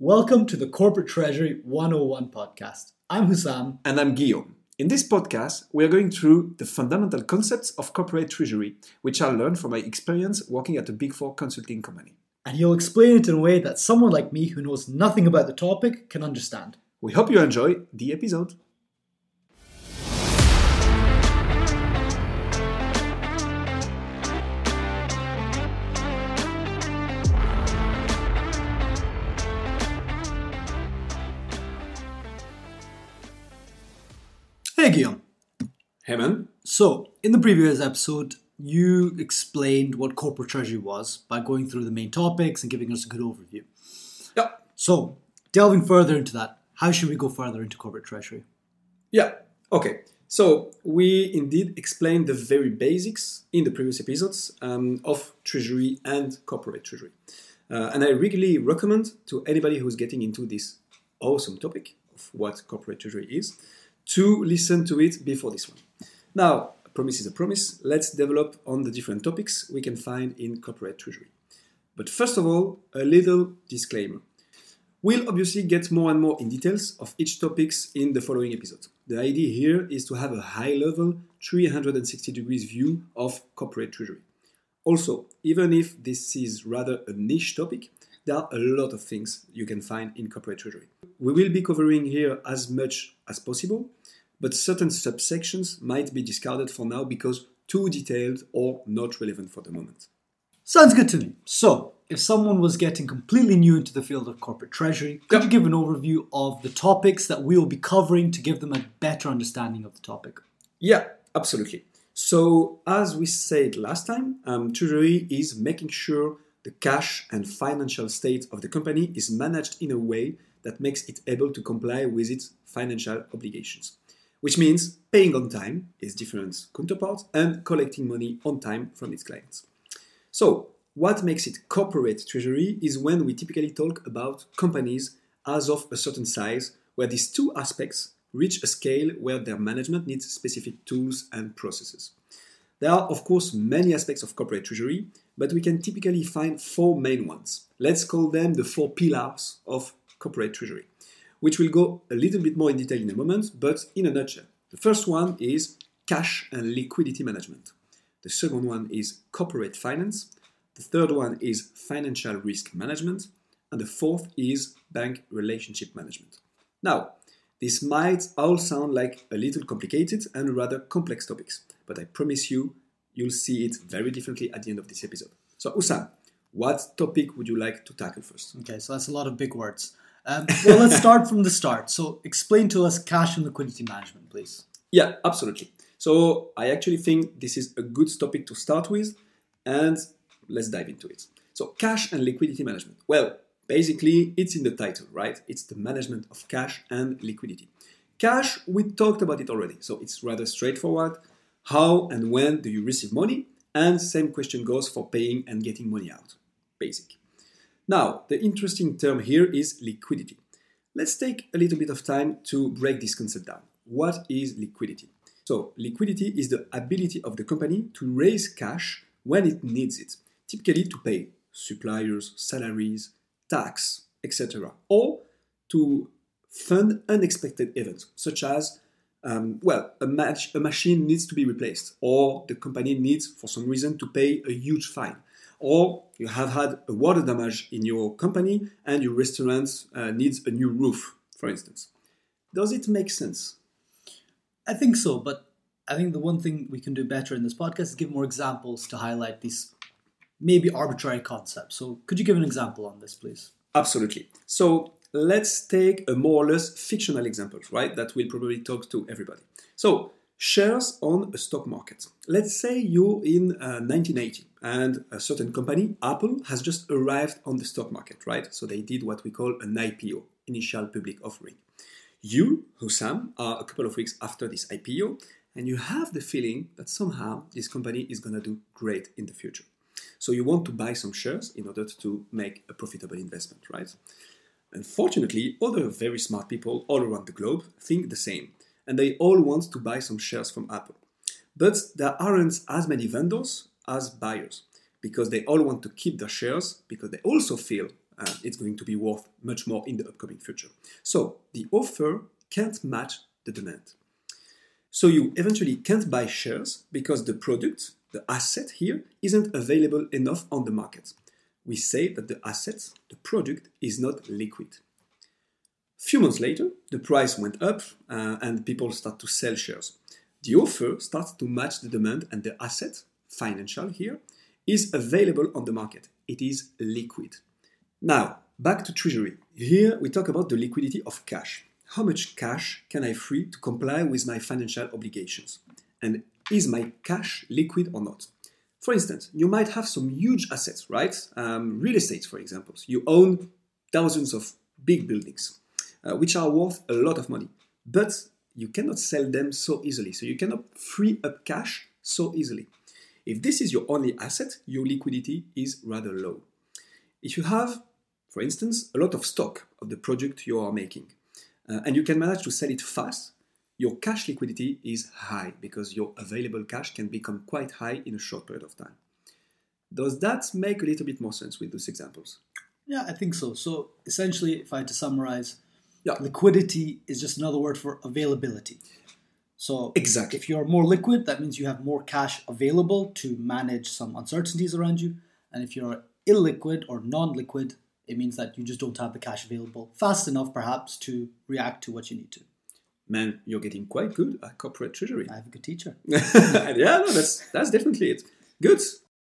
Welcome to the Corporate Treasury 101 podcast. I'm Hussam. And I'm Guillaume. In this podcast, we are going through the fundamental concepts of corporate treasury, which I learned from my experience working at a Big Four consulting company. And he'll explain it in a way that someone like me who knows nothing about the topic can understand. We hope you enjoy the episode. Hey man. So, in the previous episode, you explained what corporate treasury was by going through the main topics and giving us a good overview. Yeah. So, delving further into that, how should we go further into corporate treasury? Yeah. Okay. So we indeed explained the very basics in the previous episodes um, of treasury and corporate treasury. Uh, and I really recommend to anybody who's getting into this awesome topic of what corporate treasury is to listen to it before this one. Now, promise is a promise. Let's develop on the different topics we can find in corporate treasury. But first of all, a little disclaimer. We'll obviously get more and more in details of each topics in the following episode. The idea here is to have a high level 360 degrees view of corporate treasury. Also, even if this is rather a niche topic, there are a lot of things you can find in corporate treasury. We will be covering here as much as possible, but certain subsections might be discarded for now because too detailed or not relevant for the moment. Sounds good to me. So, if someone was getting completely new into the field of corporate treasury, could Yeah. you give an overview of the topics that we will be covering to give them a better understanding of the topic? Yeah, absolutely. So, as we said last time, um, treasury is making sure the cash and financial state of the company is managed in a way that makes it able to comply with its financial obligations, which means paying on time its different counterparts and collecting money on time from its clients. So, what makes it corporate treasury is when we typically talk about companies as of a certain size, where these two aspects reach a scale where their management needs specific tools and processes. There are, of course, many aspects of corporate treasury, but we can typically find four main ones. Let's call them the four pillars of corporate treasury, which will go a little bit more in detail in a moment, but in a nutshell. The first one is cash and liquidity management. The second one is corporate finance. The third one is financial risk management. And the fourth is bank relationship management. Now, this might all sound like a little complicated and rather complex topics, but I promise you, you'll see it very differently at the end of this episode. So, Hussam, what topic would you like to tackle first? Okay, so that's a lot of big words. Um, well, let's start from the start. So, explain to us cash and liquidity management, please. Yeah, absolutely. So I actually think this is a good topic to start with, and let's dive into it. So, cash and liquidity management. Well, basically, it's in the title, right? It's the management of cash and liquidity. Cash, we talked about it already, so it's rather straightforward. How and when do you receive money? And same question goes for paying and getting money out. Basic. Now, the interesting term here is liquidity. Let's take a little bit of time to break this concept down. What is liquidity? So, liquidity is the ability of the company to raise cash when it needs it, typically to pay suppliers, salaries, tax, etc., or to fund unexpected events, such as, um, well, a, match, a machine needs to be replaced, or the company needs, for some reason, to pay a huge fine, or you have had a water damage in your company and your restaurant uh, needs a new roof, for instance. Does it make sense? I think so, but I think the one thing we can do better in this podcast is give more examples to highlight these maybe arbitrary concepts. So, could you give an example on this, please? Absolutely. So let's take a more or less fictional example, right? That will probably talk to everybody. So shares on a stock market. Let's say you're in uh, 1980 and a certain company, Apple, has just arrived on the stock market, right? So they did what we call an IPO, initial public offering. You, Hussam, are a couple of weeks after this IPO, and you have the feeling that somehow this company is going to do great in the future. So you want to buy some shares in order to make a profitable investment, right? Unfortunately, other very smart people all around the globe think the same, and they all want to buy some shares from Apple. But there aren't as many vendors as buyers because they all want to keep their shares because they also feel uh, it's going to be worth much more in the upcoming future. So the offer can't match the demand. So you eventually can't buy shares because the product, the asset here, isn't available enough on the market. We say that the asset, the product, is not liquid. Few months later, the price went up uh, and people start to sell shares. The offer starts to match the demand and the asset, financial here, is available on the market. It is liquid. Now, back to treasury. Here we talk about the liquidity of cash. How much cash can I free to comply with my financial obligations? And is my cash liquid or not? For instance, you might have some huge assets, right? Um, real estate, for example. You own thousands of big buildings, uh, which are worth a lot of money, but you cannot sell them so easily. So you cannot free up cash so easily. If this is your only asset, your liquidity is rather low. If you have, for instance, a lot of stock of the product you are making, uh, and you can manage to sell it fast, your cash liquidity is high because your available cash can become quite high in a short period of time. Does that make a little bit more sense with those examples? Yeah, I think so. So essentially, if I had to summarize, Yeah. liquidity is just another word for availability. So Exactly. if you're more liquid, that means you have more cash available to manage some uncertainties around you. And if you're illiquid or non-liquid, it means that you just don't have the cash available fast enough, perhaps, to react to what you need to. Man, you're getting quite good at corporate treasury. I have a good teacher. yeah, no, that's that's definitely it. Good.